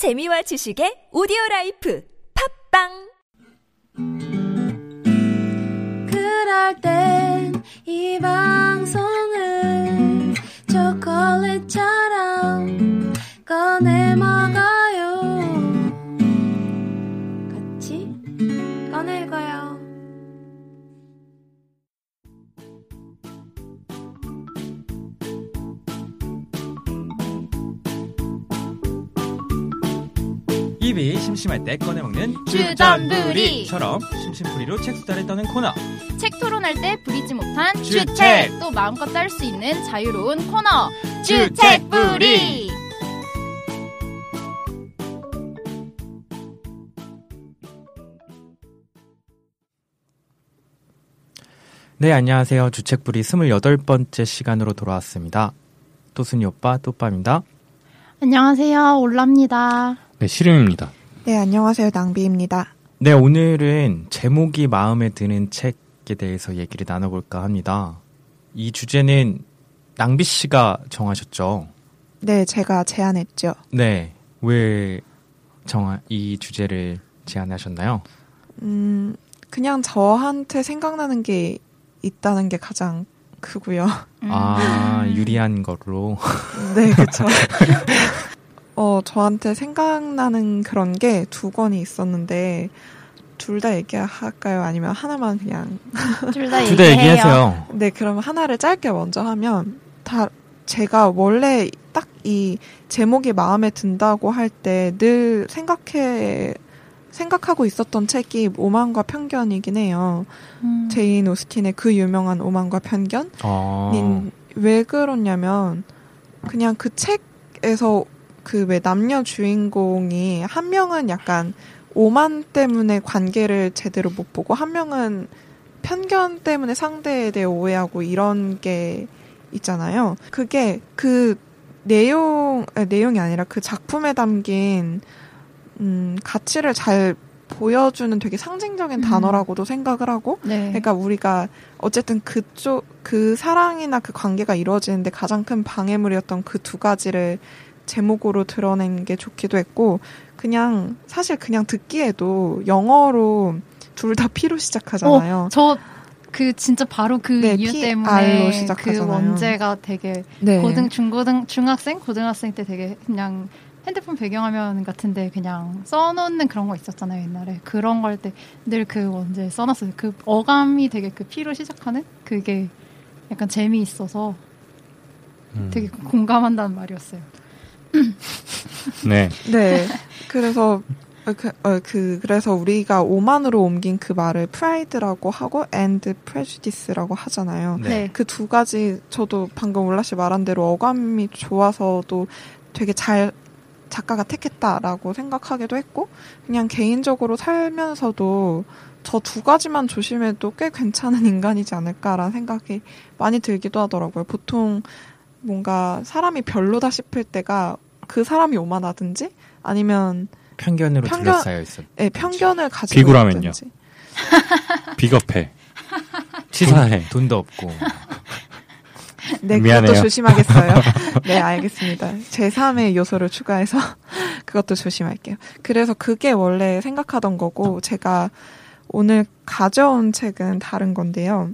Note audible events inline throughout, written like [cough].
재미와 지식의 오디오 라이프 팝빵! 그럴 땐 이 방송을 초콜릿처럼 꺼내 먹어 입이 심심할 때 꺼내 먹는 주전부리. 처럼 심심풀이로 책 수다를 떠는 코너. 책 토론할 때 부리지 못한 주책. 주책. 또 마음껏 짤 수 있는 자유로운 코너. 주책부리. 네 안녕하세요. 주책부리 28번째 시간으로 돌아왔습니다. 또순이 오빠 또빠입니다. 안녕하세요. 올랍니다 네, 시름입니다. 네, 안녕하세요. 낭비입니다. 네 오늘은 제목이 마음에 드는 책에 대해서 얘기를 나눠볼까 합니다 이 주제는 낭비 씨가 정하셨죠 네, 제가 제안했죠. 네 왜 정하 이 주제를 제안하셨나요 음, 그냥 저한테 생각나는 게 있다는 게 가장 크고요. 아 [laughs] 유리한 거로 네, 그쵸. [laughs] 어, 저한테 생각나는 그런 게 두 권이 있었는데, 둘 다 얘기할까요? 아니면 하나만 그냥. 둘다 [laughs] 둘다 얘기하세요 네, 그럼 하나를 짧게 먼저 하면, 다, 제가 원래 딱 이 제목이 마음에 든다고 할 때 늘 생각해, 생각하고 있었던 책이 오만과 편견이긴 해요. 음. 제인 오스틴의 그 유명한 오만과 편견? 어, 닌왜 그러냐면 그냥 그 책에서 그 왜 남녀 주인공이 한 명은 약간 오만 때문에 관계를 제대로 못 보고 한 명은 편견 때문에 상대에 대해 오해하고 이런 게 있잖아요. 그게 그 내용 아니, 내용이 아니라 그 작품에 담긴 음 가치를 잘 보여주는 되게 상징적인 음. 단어라고도 생각을 하고 네. 그러니까 우리가 어쨌든 그쪽 그 사랑이나 그 관계가 이루어지는데 가장 큰 방해물이었던 그 두 가지를 제목으로 드러낸 게 좋기도 했고 그냥 사실 그냥 듣기에도 영어로 둘 다 P로 시작하잖아요. 저그 진짜 바로 그 네, 이유 때문에 그 시작하잖아요. 원제가 되게 네. 고등 중고등 중학생 고등학생 때 되게 그냥 핸드폰 배경화면 같은데 그냥 써놓는 그런 거 있었잖아요 옛날에 그런 걸 때 늘 그 원제 써놨어요 그 어감이 되게 그 P로 시작하는 그게 약간 재미있어서 음, 되게 공감한다는 말이었어요 [laughs] 네. 네. 그래서 어, 그, 어, 그 그래서 우리가 오만으로 옮긴 그 말을 프라이드라고 하고 and prejudice라고 하잖아요. 네. 그 두 가지 저도 방금 올라 씨 말한 대로 어감이 좋아서도 되게 잘 작가가 택했다라고 생각하기도 했고 그냥 개인적으로 살면서도 저 두 가지만 조심해도 꽤 괜찮은 인간이지 않을까라는 생각이 많이 들기도 하더라고요. 보통 뭔가 사람이 별로다 싶을 때가 그 사람이 오만하든지 아니면 편견으로 편견- 둘러싸여 있었 예, 편견을 가지고 비굴하면요. 있든지. [laughs] 비겁해. [laughs] 치사해. 돈 도 없고 [laughs] 네, 미안해요. 그것도 조심하겠어요. 네, 알겠습니다. 제3의 요소를 추가해서 그것도 조심할게요. 그래서 그게 원래 생각하던 거고, 제가 오늘 가져온 책은 다른 건데요.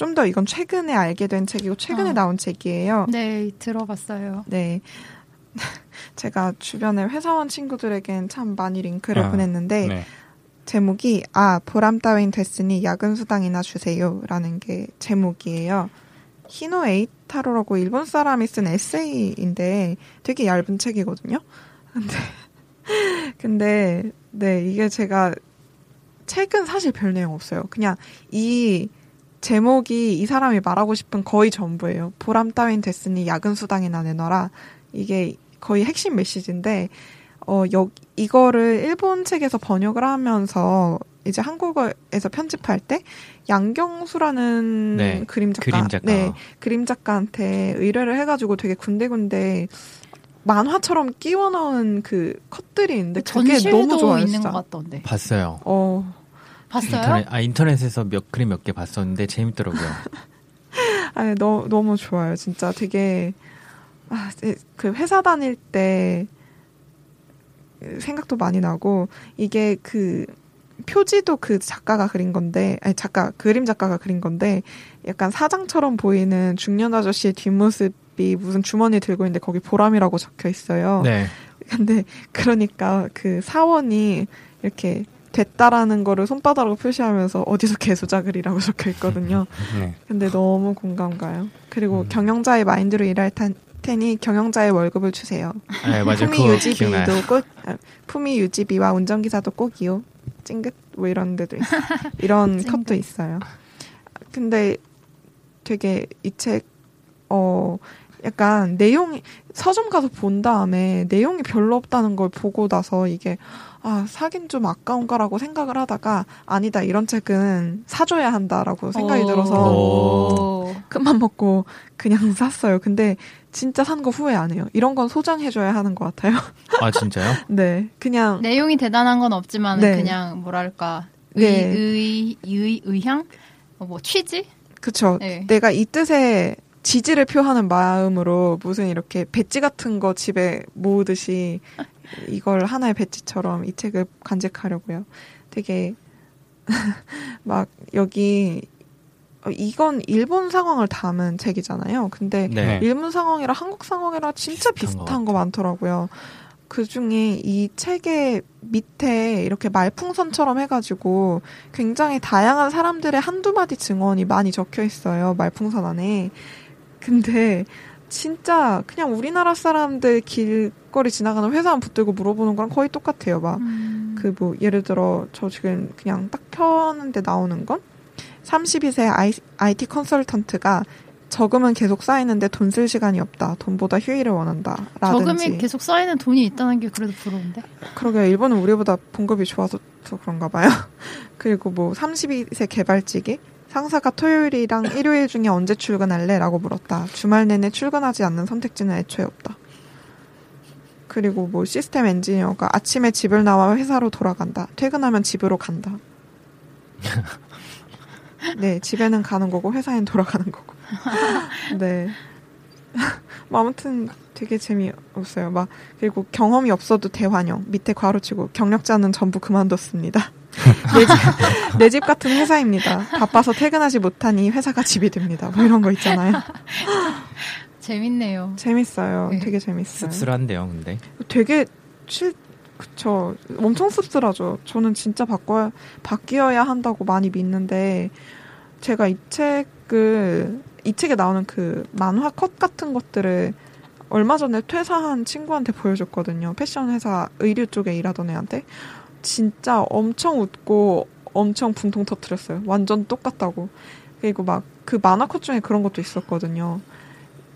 좀 더 이건 최근에 알게 된 책이고, 최근에 어. 나온 책이에요. 네 들어봤어요 네. [laughs] 제가 주변에 회사원 친구들에겐 참 많이 링크를 아, 보냈는데, 네. 제목이 아 보람 따윈 됐으니 야근 수당이나 주세요라는 게 제목이에요. 히노 에이타로라고 일본 사람이 쓴 에세이인데 되게 얇은 책이거든요. [laughs] 근데 근데 네 이게 제가 책은 사실 별 내용 없어요. 그냥 이 제목이 이 사람이 말하고 싶은 거의 전부예요. 보람 따윈 됐으니 야근 수당이나 내놔라. 이게 거의 핵심 메시지인데 어, 여, 이거를 일본 책에서 번역을 하면서 이제 한국어에서 편집할 때 양경수라는 네, 그림 작가, 그림 작가. 네, 그림 작가한테 의뢰를 해가지고 되게 군데군데 만화처럼 끼워 넣은 그 컷들이 있는데 그게 너무 좋아요. 있는. 것 같던데 봤어요. 어, 봤어요? 인터넷, 아 인터넷에서 몇 그림 몇 개 봤었는데 재밌더라고요. [laughs] 아니 너, 너무 좋아요. 진짜 되게 아, 그 회사 다닐 때 생각도 많이 나고 이게 그 표지도 그 작가가 그린 건데 아니 작가 그림 작가가 그린 건데 약간 사장처럼 보이는 중년 아저씨의 뒷모습이 무슨 주머니 들고 있는데 거기 보람이라고 적혀 있어요. 네. 근데 그러니까 그 사원이 이렇게 됐다라는 거를 손바닥으로 표시하면서 어디서 개수작을이라고 적혀 있거든요. [laughs] 네. 근데 너무 공감 가요. 그리고 음. 경영자의 마인드로 일할 텐- 테니 경영자의 월급을 주세요. 네, 맞아요. [laughs] 품위 유지비도. 꼭 아, 품위 유지비와 운전기사도 꼭이요. 찡긋 뭐 이런 데도 있어. 이런. [laughs] 컷도 있어요. 근데 되게 이책 어 약간 내용이 서점 가서 본 다음에 내용이 별로 없다는 걸 보고 나서 이게 아 사긴 좀 아까운가라고 생각을 하다가 아니다 이런 책은 사줘야 한다라고 생각이 오. 들어서 오. 큰맘 먹고 그냥 [laughs] 샀어요. 근데 진짜 산 거 후회 안 해요. 이런 건 소장해줘야 하는 것 같아요. 아 진짜요? [laughs] 네, 그냥 내용이 대단한 건 없지만 네. 그냥 뭐랄까 네. 의, 의, 의, 의향 어, 뭐 취지 그쵸. 네. 내가 이 뜻에 지지를 표하는 마음으로 무슨 이렇게 배지 같은 거 집에 모으듯이 이걸 하나의 배지처럼 이 책을 간직하려고요. 되게 [laughs] 막 여기 어, 이건 일본 상황을 담은 책이잖아요. 근데 네. 일본 상황이랑 한국 상황이랑 진짜 비슷한 비슷한, 것거 많더라고요. 그 중에 이 책의 밑에 이렇게 말풍선처럼 해가지고 굉장히 다양한 사람들의 한두 마디 증언이 많이 적혀 있어요. 말풍선 안에. 근데 진짜 그냥 우리나라 사람들 길거리 지나가는 회사원 붙들고 물어보는 거랑 거의 똑같아요. 막 음. 그뭐 예를 들어 저 지금 그냥 딱 펴는데 나오는 건 32세 아이, IT 컨설턴트가 저금은 계속 쌓이는데 돈 쓸 시간이 없다. 돈보다 휴일을 원한다. 라든지. 저금이 계속 쌓이는 돈이 있다는 게 그래도 부러운데 그러게요. 일본은 우리보다 봉급이 좋아서 그런가 봐요. [laughs] 그리고 뭐 32세 개발직이 상사가 토요일이랑 일요일 중에 언제 출근할래? 라고 물었다. 주말 내내 출근하지 않는 선택지는 애초에 없다. 그리고 뭐 시스템 엔지니어가 아침에 집을 나와 회사로 돌아간다. 퇴근하면 집으로 간다. [laughs] 네, 집에는 가는 거고 회사엔 돌아가는 거고. [laughs] 네. 뭐 아무튼 되게 재미없어요. 막 그리고 경험이 없어도 대환영. 밑에 괄호치고 경력자는 전부 그만뒀습니다. 내 집 같은 회사입니다. 바빠서 퇴근하지 못하니 회사가 집이 됩니다. 뭐 이런 거 있잖아요. 재밌네요. 재밌어요. 네. 되게 재밌어요. 씁쓸한데요, 근데. 되게 실 그쵸. 엄청 씁쓸하죠. 저는 진짜 바꿔야 바뀌어야 한다고 많이 믿는데 제가 이 책을 이 책에 나오는 그 만화 컷 같은 것들을 얼마 전에 퇴사한 친구한테 보여줬거든요. 패션 회사 의류 쪽에 일하던 애한테 진짜 엄청 웃고 엄청 분통 터트렸어요. 완전 똑같다고. 그리고 막 그 만화 컷 중에 그런 것도 있었거든요.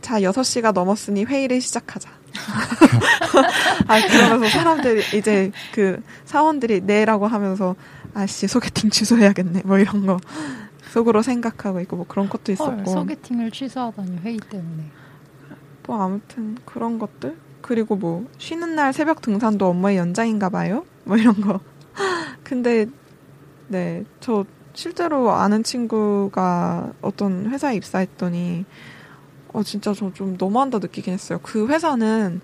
자, 6시가 넘었으니 회의를 시작하자. [laughs] 아, 그러면서 사람들이 이제 그 사원들이 네라고 하면서 아씨 소개팅 취소해야겠네. 뭐 이런 거 속으로 생각하고 있고 뭐 그런 것도 헐, 있었고. 소개팅을 취소하다니 회의 때문에. 뭐 아무튼 그런 것들. 그리고 뭐 쉬는 날 새벽 등산도 업무의 연장인가 봐요. 뭐 이런 거. [laughs] 근데 네, 저 실제로 아는 친구가 어떤 회사에 입사했더니 어 진짜 저 좀 너무한다 느끼긴 했어요. 그 회사는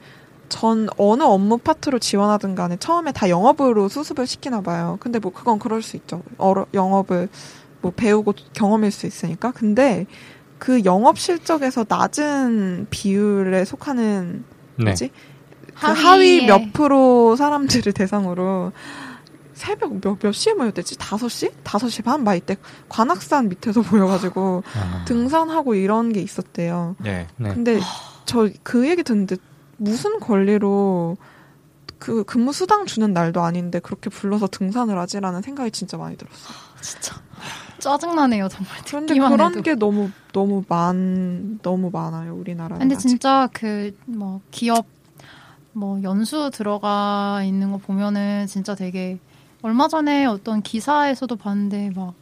전 어느 업무 파트로 지원하든 간에 처음에 다 영업으로 수습을 시키나 봐요. 근데 뭐 그건 그럴 수 있죠. 어러, 영업을 뭐 배우고 경험일 수 있으니까. 근데 그 영업 실적에서 낮은 비율에 속하는 네. 뭐지? 그 하위 하위에. 몇 프로 사람들을 대상으로 새벽 몇, 몇 시에 모였댔지? 5시? 5시 반? 막 이때 관악산 밑에서 [laughs] 모여가지고 아, 등산하고 이런 게 있었대요. 네. 네. 근데 저 그 얘기 듣는데 무슨 권리로 그 근무 수당 주는 날도 아닌데 그렇게 불러서 등산을 하지라는 생각이 진짜 많이 들었어요. 진짜 짜증나네요 정말. 그런데 그런 해도. 게 너무 너무 많 너무 많아요 우리나라는. 근데 아직. 진짜 그 뭐 기업 뭐 연수 들어가 있는 거 보면은 진짜 되게 얼마 전에 어떤 기사에서도 봤는데 막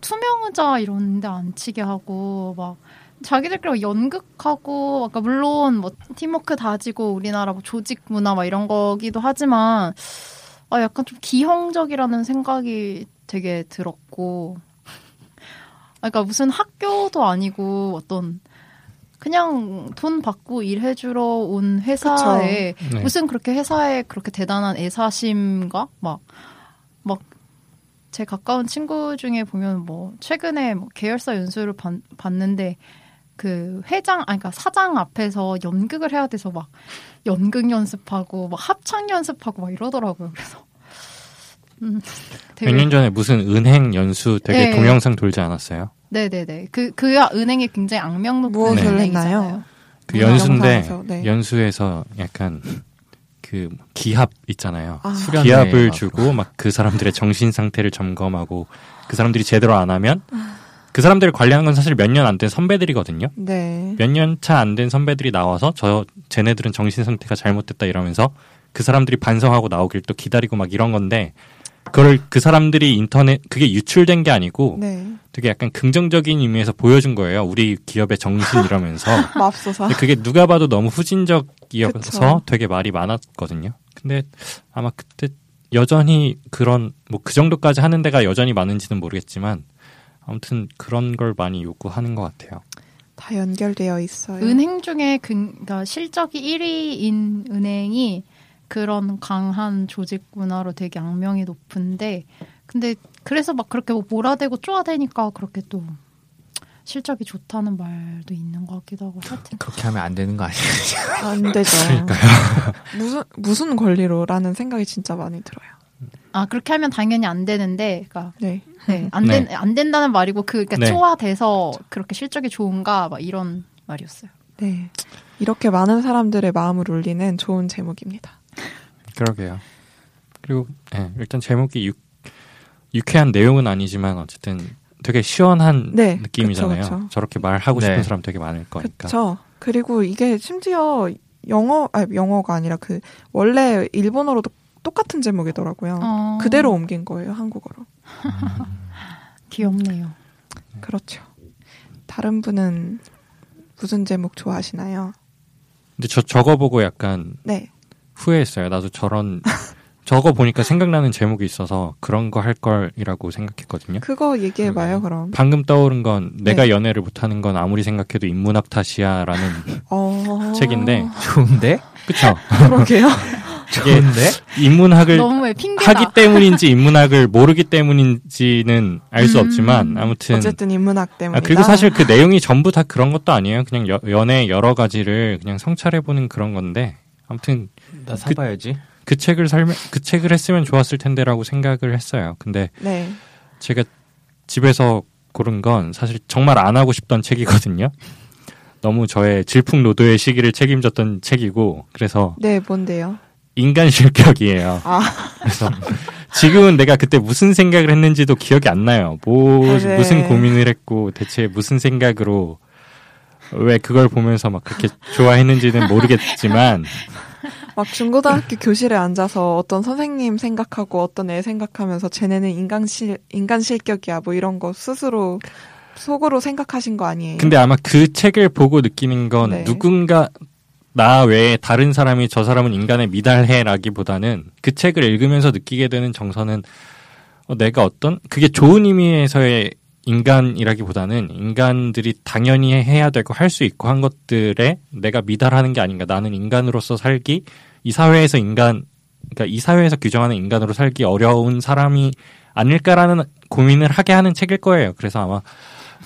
투명 의자 이런 데안 치게 하고 막 자기들끼리 연극하고 아까 물론 뭐 팀워크 다지고 우리나라 뭐 조직 문화 막 이런 거기도 하지만 아 약간 좀 기형적이라는 생각이 되게 들었고. 아, 그러니까 무슨 학교도 아니고 어떤 그냥 돈 받고 일해주러 온 회사에 네. 무슨 그렇게 회사에 그렇게 대단한 애사심과 막 막 제 가까운 친구 중에 보면 뭐 최근에 뭐 계열사 연수를 받, 받는데 그 회장 아니 그러니까 사장 앞에서 연극을 해야 돼서 막 연극 연습하고 막 합창 연습하고 막 이러더라고요. 그래서 음 되게 몇년 전에 무슨 은행 연수 되게 네. 동영상 돌지 않았어요? 네네네 그 그야 은행이 굉장히 악명 높은 무엇을 은행이잖아요. 그 음, 연수인데 네. 연수에서 약간 그 기합 있잖아요. 아, 수련회 기합을 막 주고 [laughs] 막 그 사람들의 정신 상태를 점검하고 그 사람들이 제대로 안 하면 그 사람들을 관리하는 건 사실 몇 년 안 된 선배들이거든요. 네. 몇 년 차 안 된 선배들이 나와서 저 쟤네들은 정신 상태가 잘못됐다 이러면서 그 사람들이 반성하고 나오길 또 기다리고 막 이런 건데 그걸 그 사람들이 인터넷 그게 유출된 게 아니고 네. 되게 약간 긍정적인 의미에서 보여준 거예요. 우리 기업의 정신 이러면서. [laughs] 맙소사. 근데 그게 누가 봐도 너무 후진적이어서 그쵸. 되게 말이 많았거든요. 근데 아마 그때 여전히 그런 뭐 그 정도까지 하는 데가 여전히 많은지는 모르겠지만 아무튼 그런 걸 많이 요구하는 것 같아요. 다 연결되어 있어요. 은행 중에 그, 그러니까 실적이 1위인 은행이 그런 강한 조직 문화로 되게 악명이 높은데 근데 그래서 막 그렇게 뭐 몰아대고 쪼아대니까 그렇게 또 실적이 좋다는 말도 있는 것 같기도 하고 하여튼 그렇게 하면 안 되는 거 아니에요? [laughs] 안 되죠. [laughs] 무슨 무슨 권리로라는 생각이 진짜 많이 들어요. 아 그렇게 하면 당연히 안 되는데 그러니까 네. 네, 안, 네. 된, 안 된다는 말이고 그 그러니까 네. 쪼아대서 그렇게 실적이 좋은가 막 이런 말이었어요. 네. 이렇게 많은 사람들의 마음을 울리는 좋은 제목입니다. 그러게요. 그리고 예, 일단 제목이 유, 유쾌한 내용은 아니지만 어쨌든 되게 시원한 네, 느낌이잖아요. 그쵸, 그쵸. 저렇게 말하고 싶은 네. 사람 되게 많을 거니까. 그렇죠. 그리고 이게 심지어 영어 아니 영어가 아니라 그 원래 일본어로도 똑같은 제목이더라고요. 어, 그대로 옮긴 거예요 한국어로. [laughs] 귀엽네요. 그렇죠. 다른 분은 무슨 제목 좋아하시나요? 근데 저 저거 보고 약간 네. 후회했어요. 나도 저런 [laughs] 저거 보니까 생각나는 제목이 있어서 그런 거 할 걸이라고 생각했거든요. 그거 얘기해 봐요 그럼. 방금 떠오른 건 내가 네. 연애를 못 하는 건 아무리 생각해도 인문학 탓이야라는 [laughs] 어... 책인데 좋은데? 그쵸? 그러게요. [laughs] 좋은데? 인문학을. 하기 때문인지 인문학을 모르기 때문인지는 알수 음. 없지만 아무튼 어쨌든 인문학 때문이다. 아, 그리고 사실 그 내용이 전부 다 그런 것도 아니에요. 그냥 여- 연애 여러 가지를 그냥 성찰해 보는 그런 건데 아무튼 나 사봐야지. 그 책을 설명 그 책을 했으면 좋았을 텐데라고 생각을 했어요. 근데 네. 제가 집에서 고른 건 사실 정말 안 하고 싶던 책이거든요. 너무 저의 질풍노도의 시기를 책임졌던 책이고 그래서 네, 뭔데요? 인간 실격이에요. 아, 그래서 지금은 내가 그때 무슨 생각을 했는지도 기억이 안 나요. 뭐 아, 네. 무슨 고민을 했고 대체 무슨 생각으로 왜 그걸 보면서 막 그렇게 좋아했는지는 모르겠지만 막 중고등학교 [laughs] 교실에 앉아서 어떤 선생님 생각하고 어떤 애 생각하면서 쟤네는 인간 실 인간 실격이야 뭐 이런 거 스스로 속으로 생각하신 거 아니에요? 근데 아마 그 책을 보고 느끼는 건 네. 누군가 나 외에 다른 사람이 저 사람은 인간에 미달해라기보다는 그 책을 읽으면서 느끼게 되는 정서는 어, 내가 어떤 그게 좋은 의미에서의 인간이라기보다는 인간들이 당연히 해야 되고 할 수 있고 한 것들에 내가 미달하는 게 아닌가 나는 인간으로서 살기 이 사회에서 인간 그러니까 이 사회에서 규정하는 인간으로 살기 어려운 사람이 아닐까라는 고민을 하게 하는 책일 거예요. 그래서 아마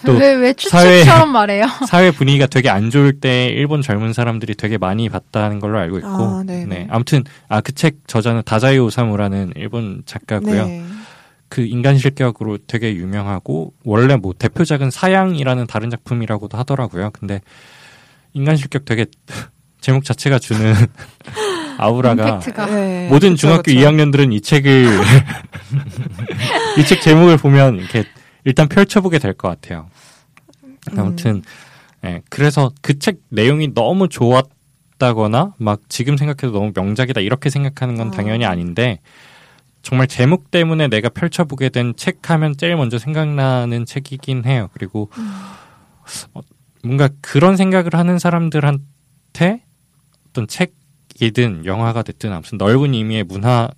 또 왜왜 사회- 추측처럼 말해요? [laughs] 사회 분위기가 되게 안 좋을 때 일본 젊은 사람들이 되게 많이 봤다는 걸로 알고 있고 아, 네네. 아무튼 아 그 책 저자는 다자이 오사무라는 일본 작가고요. 네. 그 인간 실격으로 되게 유명하고 원래 뭐 대표작은 사양이라는 다른 작품이라고도 하더라고요. 근데 인간 실격 되게 [laughs] 제목 자체가 주는 [laughs] 아우라가 네, 모든 그쵸, 중학교 그쵸. 2학년들은 이 책을 [laughs] 이 책 제목을 보면 이렇게 일단 펼쳐보게 될 것 같아요. 아무튼 예, 그래서 그 책 내용이 너무 좋았다거나 막 지금 생각해도 너무 명작이다 이렇게 생각하는 건 아. 당연히 아닌데 정말 제목 때문에 내가 펼쳐보게 된 책 하면 제일 먼저 생각나는 책이긴 해요. 그리고 어, 뭔가 그런 생각을 하는 사람들한테 어떤 책이든 영화가 됐든 아무튼 넓은 의미의 문화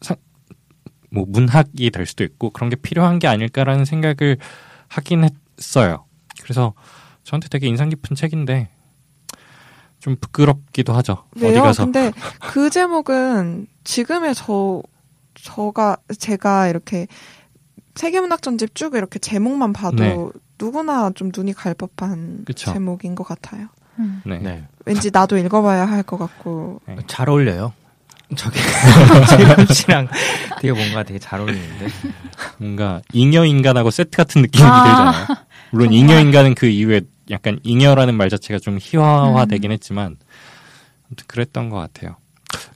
사- 뭐 문학이 될 수도 있고 그런 게 필요한 게 아닐까라는 생각을 하긴 했어요. 그래서 저한테 되게 인상 깊은 책인데 좀 부끄럽기도 하죠. 어디 네요. 가서 근데 그 제목은 지금의 저 저가 제가 이렇게 세계문학 전집 쭉 이렇게 제목만 봐도 네. 누구나 좀 눈이 갈 법한 그쵸. 제목인 것 같아요. 음. 네. 네. 왠지 나도 읽어봐야 할 것 같고 잘 어울려요. 저기 [laughs] 씨랑 되게 뭔가 되게 잘 어울리는데. 뭔가 잉여 인간하고 세트 같은 느낌이 아. 들잖아요. 물론 잉여 인간은 그 이후에 약간 잉여라는 말 자체가 좀 희화화되긴 했지만 아무튼 그랬던 것 같아요.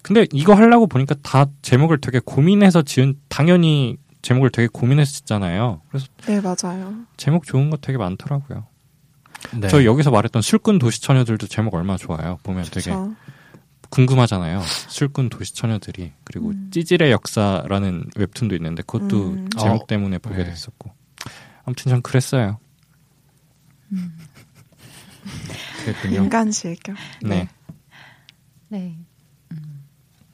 근데 이거 하려고 보니까 다 제목을 되게 고민해서 지은 당연히 제목을 되게 고민해서 짓잖아요. 그래서 네 맞아요. 제목 좋은 거 되게 많더라고요. 네. 저 여기서 말했던 술꾼 도시 처녀들도 제목 얼마나 좋아요. 보면 되게 그쵸. 궁금하잖아요. 술꾼 도시 처녀들이 그리고 음. 찌질의 역사라는 웹툰도 있는데 그것도 음. 제목 어. 때문에 보게 네. 됐었고 아무튼 전 그랬어요. 그랬군요. 인간 실격. 네. 네.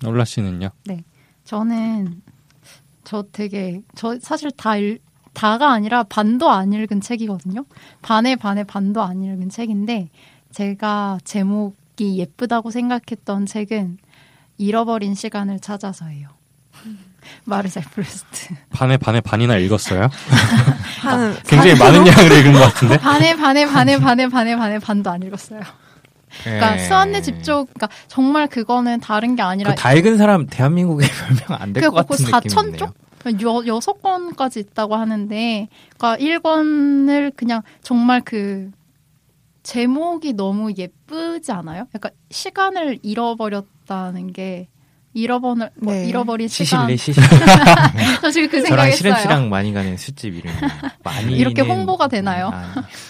올라 씨는요? 저는 저 되게 저 사실 다 읽, 다가 아니라 반도 안 읽은 책이거든요. 반에 반에 반도 안 읽은 책인데 제가 제목이 예쁘다고 생각했던 책은 잃어버린 시간을 찾아서예요. [laughs] 마르셀 프루스트. 반에 반에 반이나 읽었어요? 하는 [laughs] 굉장히 많은 양을 읽은 것 같은데? 반에 반에 반에 반에 반에 반에 반도 안 읽었어요. 그러니까 네. 수완내 집쪽, 그러니까 정말 그거는 다른 게 아니라 그 다 읽은 사람 대한민국에 [laughs] 별명 안될그것 같은 4천 느낌이네요. 쪽? 여, 여섯 권까지 있다고 하는데, 그러니까 1권을 그냥 정말 그, 제목이 너무 예쁘지 않아요? 약간 시간을 잃어버렸다는 게, 잃어버릴, 뭐 네. 잃어버린 시간. 시실리 시실. [laughs] 저 지금 그 생각했어요. 씨랑 많이 가는 술집 이름이 많이 이렇게 홍보가 되나요?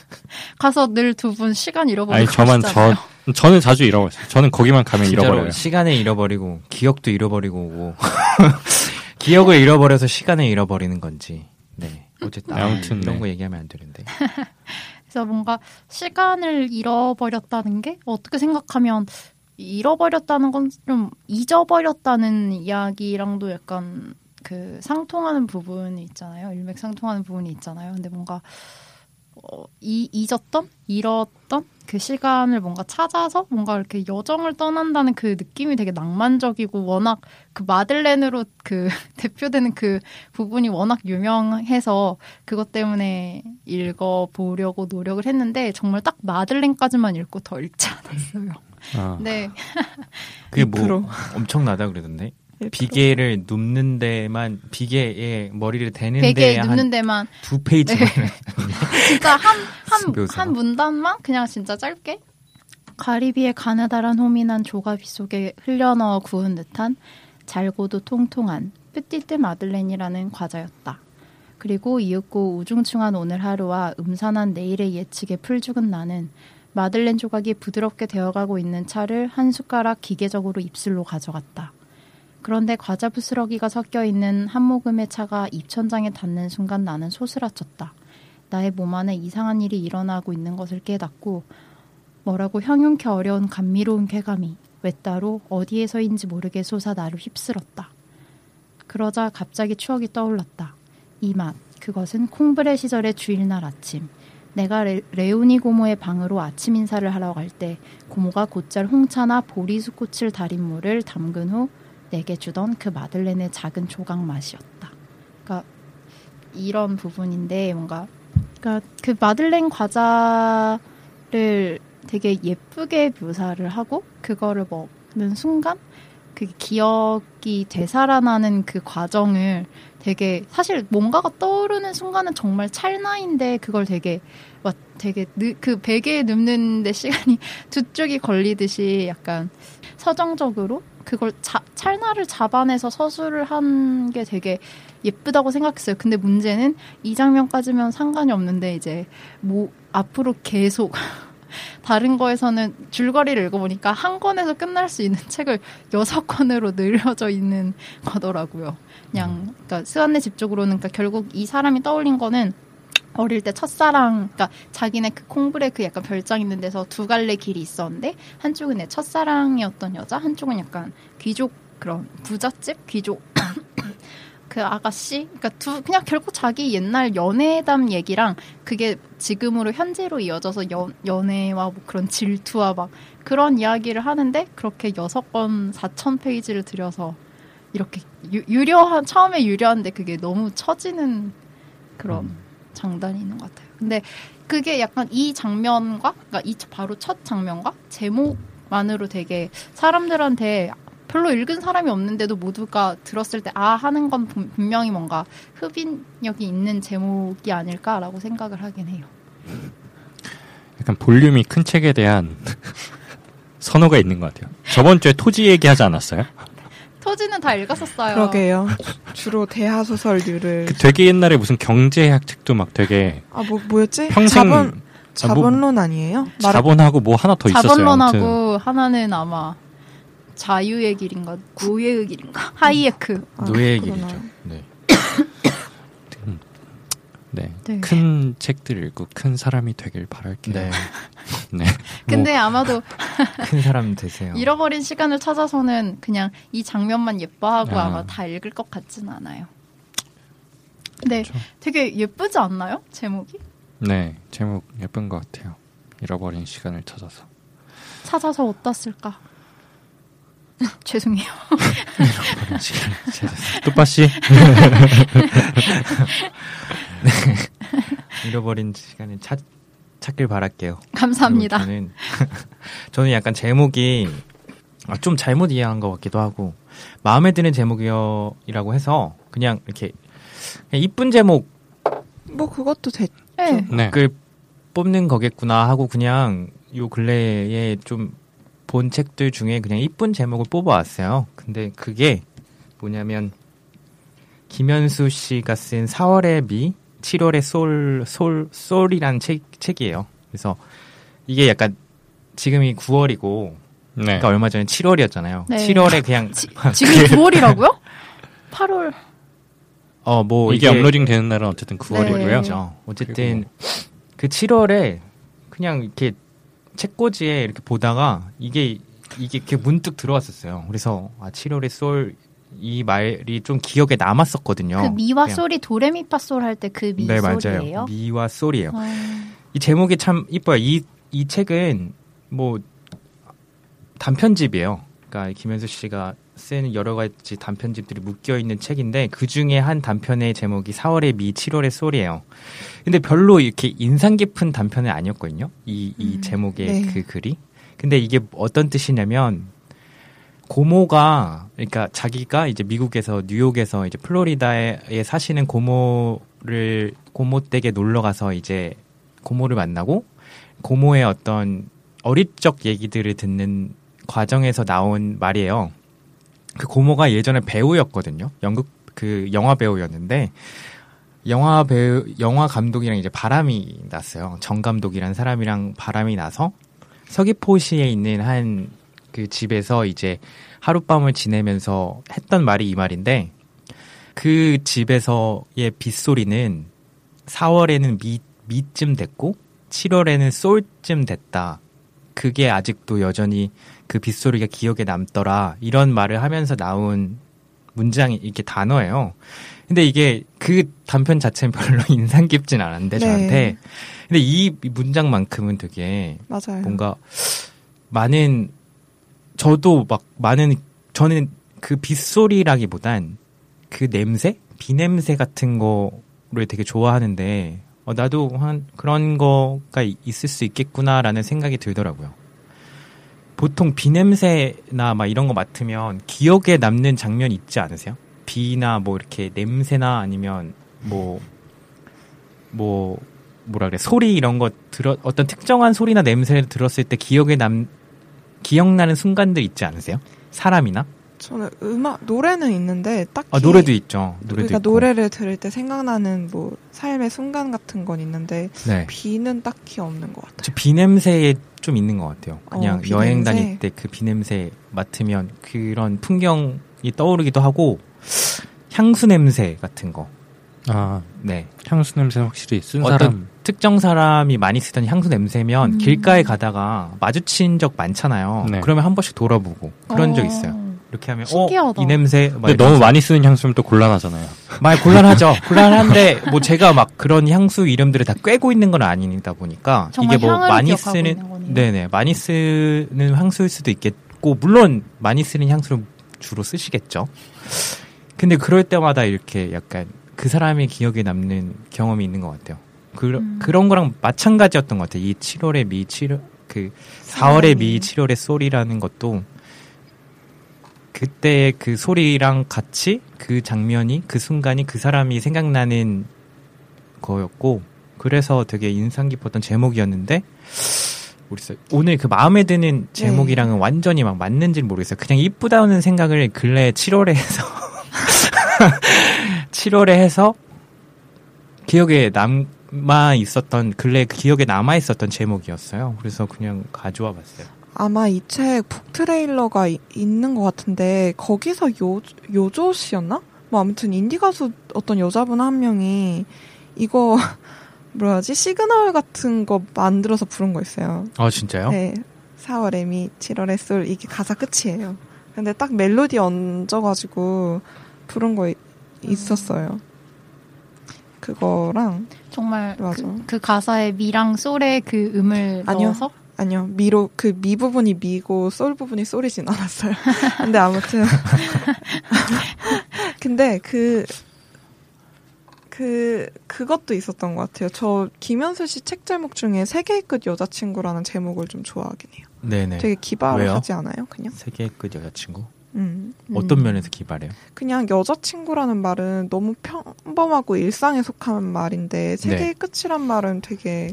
[laughs] 가서 늘 두 분 시간 잃어버리고 아니 저만. 저 저는 자주 잃어버렸어요. 저는 거기만 가면 잃어버려요. 시간을 잃어버리고 기억도 잃어버리고 오고 [laughs] 기억을 잃어버려서 시간을 잃어버리는 건지. 네. 어쨌든 네, 아무튼 이런 네. 거 얘기하면 안 되는데. 그래서 뭔가 시간을 잃어버렸다는 게 어떻게 생각하면 잃어버렸다는 건 좀 잊어버렸다는 이야기랑도 약간 그 상통하는 부분이 있잖아요. 일맥상통하는 부분이 있잖아요. 근데 뭔가 어, 이, 잊었던, 잃었던 그 시간을 뭔가 찾아서 뭔가 이렇게 여정을 떠난다는 그 느낌이 되게 낭만적이고 워낙 그 마들렌으로 그 [laughs] 대표되는 그 부분이 워낙 유명해서 그것 때문에 읽어보려고 노력을 했는데 정말 딱 마들렌까지만 읽고 더 읽지 않았어요. 아, 네. [laughs] 그게 뭐 2%. 엄청나다 그러던데. 1%. 베개를 눕는 데만 베개에 머리를 대는 베개에 데에 눕는 한 데만 두 페이지 네. [laughs] 진짜 한, 한. 한 문단만 그냥 진짜 짧게 가리비의 가느다란 홈이 난 조가비 속에 흘려넣어 구운 듯한 잘고도 통통한 petite 마들렌이라는 과자였다. 그리고 이윽고 우중충한 오늘 하루와 음산한 내일의 예측에 풀죽은 나는 마들렌 조각이 부드럽게 되어가고 있는 차를 한 숟가락 기계적으로 입술로 가져갔다. 그런데 과자 부스러기가 섞여 있는 한 모금의 차가 입천장에 닿는 순간 나는 소스라쳤다. 나의 몸 안에 이상한 일이 일어나고 있는 것을 깨닫고 뭐라고 형용케 어려운 감미로운 쾌감이 외따로 어디에서인지 모르게 솟아 나를 휩쓸었다. 그러자 갑자기 추억이 떠올랐다. 이 맛, 그것은 콩브레 시절의 주일날 아침. 내가 레, 레오니 고모의 방으로 아침 인사를 하러 갈 때 고모가 곧잘 홍차나 보리 수꽃을 달인 물을 담근 후 내게 주던 그 마들렌의 작은 조각 맛이었다. 그러니까 이런 부분인데 뭔가 그러니까 그 마들렌 과자를 되게 예쁘게 묘사를 하고 그거를 먹는 순간 그 기억이 되살아나는 그 과정을 되게 사실 뭔가가 떠오르는 순간은 정말 찰나인데 그걸 되게 막 되게 느, 그 베개에 눕는데 시간이 [laughs] 두 쪽이 걸리듯이 약간 서정적으로 그걸 자, 찰나를 잡아내서 서술을 한 게 되게 예쁘다고 생각했어요. 근데 문제는 이 장면까지면 상관이 없는데 이제 뭐 앞으로 계속 [laughs] 다른 거에서는 줄거리를 읽어보니까 한 권에서 끝날 수 있는 책을 여섯 권으로 늘려져 있는 거더라고요. 그냥 그러니까 스완네 집 쪽으로는 그러니까 결국 이 사람이 떠올린 거는 어릴 때 첫사랑, 그러니까 자기네 그 콩브레 그 약간 별장 있는 데서 두 갈래 길이 있었는데 한쪽은 내 첫사랑이었던 여자, 한쪽은 약간 귀족 그런 부잣집 귀족 그 아가씨, 그러니까 두 그냥 결국 자기 옛날 연애담 얘기랑 그게 지금으로 현재로 이어져서 연, 연애와 뭐 그런 질투와 막 그런 이야기를 하는데 그렇게 여섯 권 사천 페이지를 들여서 이렇게 유, 유려한 처음에 유려한데 그게 너무 처지는 그런 음. 장단이 있는 것 같아요. 근데 그게 약간 이 장면과 그러니까 이 바로 첫 장면과 제목만으로 되게 사람들한테 별로 읽은 사람이 없는데도 모두가 들었을 때 아 하는 건 분- 분명히 뭔가 흡인력이 있는 제목이 아닐까라고 생각을 하긴 해요. 약간 볼륨이 큰 책에 대한 [laughs] 선호가 있는 것 같아요. 저번 주에 토지 얘기하지 않았어요? 토지는 다 읽었었어요. 그러게요. 주로 대하 소설류를 그 되게 옛날에 무슨 경제학 책도 막 되게 아뭐 뭐였지? 평생 자본 아, 뭐 자본론 아니에요? 말- 자본하고 뭐 하나 더 있었어요. 자본론하고 하나는 아마 자유의 길인가 [laughs] 노예의 길인가 하이에크. 아, 노예의 그러나. 길이죠. 네. [coughs] 네. 네. 큰 책들 읽고 큰 사람이 되길 바랄게요. 네. [laughs] 네. [laughs] 근데 아마도 큰 사람 되세요. 잃어버린 시간을 찾아서는 그냥 이 장면만 예뻐하고 아. 아마 다 읽을 것 같지는 않아요. 근데 그렇죠. 되게 예쁘지 않나요? 제목이? 네. 제목 예쁜 것 같아요. 잃어버린 시간을 찾아서. 찾아서 어디다 쓸까? [laughs] 죄송해요. 시간을 찾아서. 뚜빠씨? 잃어버린 시간을 찾 찾길 바랄게요. 감사합니다. 저는 [laughs] 저는 약간 제목이 아, 좀 잘못 이해한 것 같기도 하고 마음에 드는 제목이라고 해서 그냥 이렇게 그냥 이쁜 제목을 뭐 그것도 됐. 네. 네. 뽑는 거겠구나 하고 그냥 요 근래에 좀 본 책들 중에 그냥 이쁜 제목을 뽑아왔어요. 근데 그게 뭐냐면 김현수 씨가 쓴 4월의 미, 7월의 솔, 솔, 솔이라는 책, 책이에요. 그래서 이게 약간 지금이 9월이고 네. 그러니까 얼마 전에 7월이었잖아요. 네. 7월에 그냥 지, 지금 9월이라고요? [laughs] 8월. 어 뭐 이게 업로딩 되는 날은 어쨌든 9월이고요. 네. 그렇죠. 어쨌든 그 7월에 그냥 이렇게 책꽂이에 이렇게 보다가 이게 이게 이렇게 문득 들어왔었어요. 그래서 아 7월의 솔 이 말이 좀 기억에 남았었거든요. 그 미와. 솔이 도레미파솔 할 때 그미네 솔이에요? 맞아요. 미와 솔이에요. 어, 이 제목이 참 이뻐요. 이, 이 책은 뭐 단편집이에요. 그러니까 김현수 씨가 쓴 여러 가지 단편집들이 묶여 있는 책인데 그 중에 한 단편의 제목이 4월의 미, 7월의 솔이에요. 근데 별로 이렇게 인상 깊은 단편은 아니었거든요. 이, 이 음, 제목의 네. 그 글이. 근데 이게 어떤 뜻이냐면 고모가 그러니까 자기가 이제 미국에서 뉴욕에서 이제 플로리다에 사시는 고모를 고모 댁에 놀러 가서 이제 고모를 만나고 고모의 어떤 어릴 적 얘기들을 듣는 과정에서 나온 말이에요. 그 고모가 예전에 배우였거든요. 연극 그 영화 배우였는데 영화 배우 영화 감독이랑 이제 바람이 났어요. 정 감독이란 사람이랑 바람이 나서 서귀포시에 있는 한 그 집에서 이제 하룻밤을 지내면서 했던 말이 이 말인데 그 집에서의 빗소리는 4월에는 미, 미쯤 됐고 7월에는 솔쯤 됐다. 그게 아직도 여전히 그 빗소리가 기억에 남더라. 이런 말을 하면서 나온 문장이 이렇게 단어예요. 근데 이게 그 단편 자체는 별로 [laughs] 인상 깊진 않았는데 네. 저한테. 근데 이 문장만큼은 되게 맞아요. 뭔가 많은 저도 막 많은 저는 그 빗소리라기보단 그 냄새 비 냄새 같은 거를 되게 좋아하는데 어, 나도 한 그런 거가 이- 있을 수 있겠구나라는 생각이 들더라고요. 보통 비 냄새나 막 이런 거 맡으면 기억에 남는 장면 있지 않으세요? 비나 뭐 이렇게 냄새나 아니면 뭐뭐 뭐라 그래 소리 이런 거 들어 어떤 특정한 소리나 냄새를 들었을 때 기억에 남 기억나는 순간들 있지 않으세요? 사람이나? 저는 음악 노래는 있는데 딱히 아, 노래도 있죠. 노래도 우리가 있고. 노래를 들을 때 생각나는 뭐 삶의 순간 같은 건 있는데 네. 비는 딱히 없는 것 같아요. 저 비냄새에 좀 있는 것 같아요. 그냥 어, 비 여행? 다닐 때 그 비냄새 맡으면 그런 풍경이 떠오르기도 하고 향수 냄새 같은 거. 아, 네. 향수 냄새 확실히 쓴 어떤 사람. 특정 사람이 많이 쓰던 향수 냄새면 음. 길가에 가다가 마주친 적 많잖아요. 네. 그러면 한 번씩 돌아보고 그런 적 있어요. 어. 이렇게 하면 신기하다. 어, 이 냄새 막 근데 너무 많이 쓰는 향수면 또 곤란하잖아요. 말 곤란하죠. 곤란한데 뭐 제가 막 그런 향수 이름들을 다 꿰고 있는 건 아니다 보니까 정말 이게 뭐 향을 많이 쓰는. 네네 많이 쓰는 향수일 수도 있겠고 물론 많이 쓰는 향수를 주로 쓰시겠죠. 근데 그럴 때마다 이렇게 약간 그 사람의 기억에 남는 경험이 있는 것 같아요. 그, 음. 그런 거랑 마찬가지였던 것 같아요. 이 7월의 미 7월 그 4월의 미 7월의 소리라는 것도 그때의 그 소리랑 같이 그 장면이 그 순간이 그 사람이 생각나는 거였고 그래서 되게 인상 깊었던 제목이었는데 모르겠어요. 오늘 그 마음에 드는 제목이랑은 완전히 막 맞는지 는 모르겠어요. 그냥 이쁘다는 생각을 근래 7월에 해서 [laughs] 7월에 해서 기억에 남아 있었던 근래 그 기억에 남아 있었던 제목이었어요. 그래서 그냥 가져와 봤어요. 아마 이 책 북 트레일러가 이- 있는 것 같은데 거기서 요 요조 씨였나? 뭐 아무튼 인디 가수 어떤 여자분 한 명이 이거 [laughs] 뭐라지 시그널 같은 거 만들어서 부른 거 있어요. 아 진짜요? 네, 4월의 미, 7월의 솔 이게 가사 끝이에요. 근데 딱 멜로디 얹어가지고 부른 거 이- 있었어요. 그거랑 정말 맞아. 그, 그 가사에 미랑 솔의 그 음을 아니요. 넣어서 아니요 미로 그 미 부분이 미고 솔 부분이 솔이진 않았어요. [laughs] 근데 아무튼 [laughs] 근데 그. 그 그것도 있었던 것 같아요. 저 김현수 씨 책 제목 중에 세계의 끝 여자친구라는 제목을 좀 좋아하긴 해요. 네네. 되게 기발하지? 않아요? 그냥. 세계의 끝 여자친구. 음. 어떤 음. 면에서 기발해요? 그냥 여자친구라는 말은 너무 평범하고 일상에 속한 말인데 세계의 네. 끝이란 말은 되게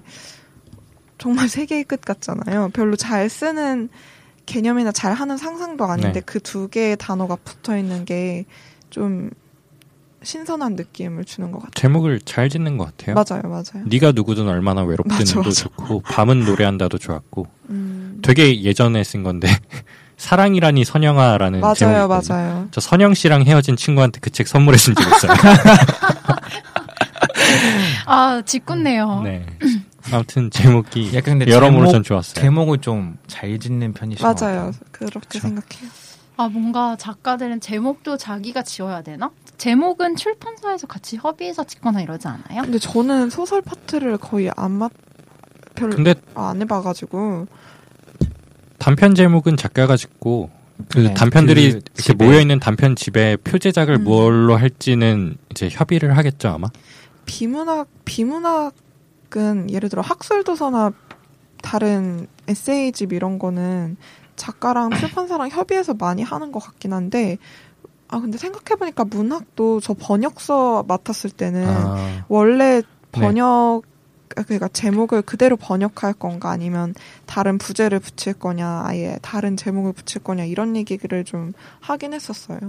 정말 세계의 끝 같잖아요. 별로 잘 쓰는 개념이나 잘 하는 상상도 아닌데 네. 그두 개의 단어가 붙어 있는 게 좀 신선한 느낌을 주는 것 같아요. 제목을 잘 짓는 것 같아요. 맞아요, 맞아요. 네가 누구든 얼마나 외롭든도. 좋고 밤은 노래한다도 좋았고 음, 되게 예전에 쓴 건데 [laughs] 사랑이라니 선영아라는 맞아요, 제목이 맞아요. 저 선영 씨랑 헤어진 친구한테 그 책 선물해 준적 있어요. [laughs] 아 짓궂네요. 네. 아무튼 제목이 약간 근데 여러모로 제목- 전 좋았어요. 제목을 좀 잘 짓는 편이신 것 맞아요. 같아요. 그렇게 그쵸. 생각해요. 아 뭔가 작가들은 제목도 자기가 지어야 되나? 제목은 출판사에서 같이 협의해서 짓거나 이러지 않아요? 근데 저는 소설 파트를 거의 안 맞, 별로 근데 안 해봐가지고 단편 제목은 작가가 짓고 그 네, 단편들이 그 이렇게 집에- 모여 있는 단편 집에 표제작을 음. 뭘로 할지는 이제 협의를 하겠죠 아마. 비문학 비문학 은 예를 들어 학술 도서나 다른 에세이집 이런 거는 작가랑 출판사랑 협의해서 많이 하는 것 같긴 한데 아 근데 생각해 보니까 문학도 저 번역서 맡았을 때는 아, 원래 번역 그러니까 제목을 그대로 번역할 건가 아니면 다른 부제를 붙일 거냐 아예 다른 제목을 붙일 거냐 이런 얘기를 좀 하긴 했었어요.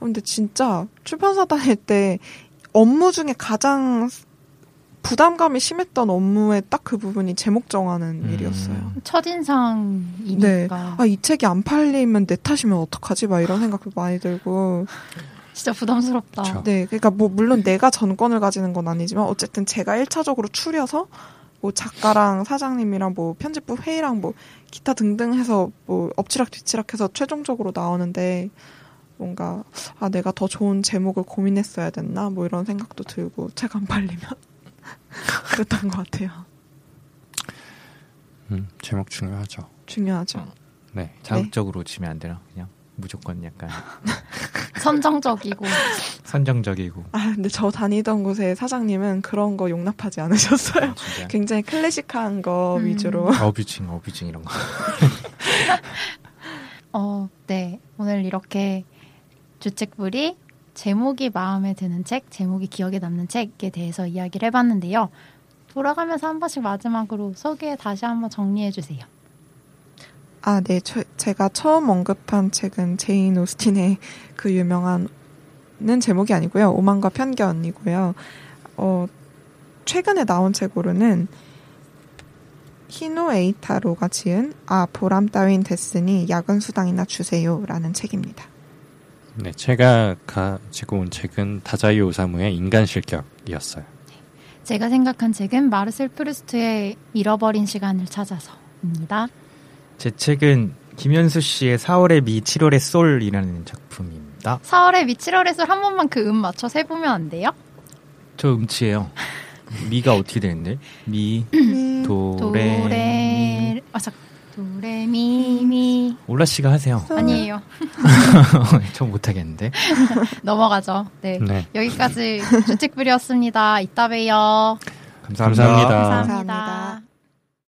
근데 진짜 출판사 다닐 때 업무 중에 가장 부담감이 심했던 업무의 딱 그 부분이 제목 정하는 음. 일이었어요. 첫인상이니까. 네. 아, 이 책이 안 팔리면 내 탓이면 어떡하지? 막 이런 생각도 많이 들고. 진짜 부담스럽다. 그쵸. 네. 그러니까 뭐, 물론 내가 전권을 가지는 건 아니지만, 어쨌든 제가 1차적으로 추려서, 뭐 작가랑 사장님이랑 뭐 편집부 회의랑 뭐 기타 등등 해서 뭐 엎치락 뒤치락 해서 최종적으로 나오는데, 뭔가, 아, 내가 더 좋은 제목을 고민했어야 됐나? 뭐 이런 생각도 들고, 책 안 팔리면. [laughs] 그랬던 것 같아요. 음, 제목 중요하죠. 중요하죠. 네. 자극적으로 치면 안 되나? 그냥 무조건 약간 [laughs] 선정적이고. [laughs] 선정적이고 아, 근데 저 다니던 곳의 사장님은 그런 거 용납하지 않으셨어요. 진짜 굉장히 클래식한 거 음. 위주로. 어뷰징 어뷰징 이런 거. 어, 네. 오늘 이렇게 주책불이 제목이 마음에 드는 책, 제목이 기억에 남는 책에 대해서 이야기를 해봤는데요. 돌아가면서 한 번씩 마지막으로 소개 다시 한번 정리해 주세요. 아, 네. 저- 제가 처음 언급한 책은 제인 오스틴의 그 유명한 는 제목이 아니고요. 오만과 편견이고요. 어, 최근에 나온 책으로는 히노 에이타로가 지은 아 보람 따윈 됐으니 야근 수당이나 주세요라는 책입니다. 네, 제가 가지고 온 책은 다자이 오사무의 인간 실격이었어요. 제가 생각한 책은 마르셀 프루스트의 잃어버린 시간을 찾아서입니다. 제 책은 김연수 씨의 4월의 미, 7월의 솔이라는 작품입니다. 4월의 미 7월의 솔 한 번만 그 음 맞춰서 해보면 안 돼요? 저 음치예요. 미가 어떻게 되는데? 미, 음, 도, 레, 미. 도레 아 잠. 도레미미 올라 씨가 하세요. 아니에요. [laughs] 저 못하겠는데. [laughs] 넘어가죠. 네. 네. 여기까지 주책불이었습니다. 이따 봬요. 감사합니다. 감사합니다. 감사합니다.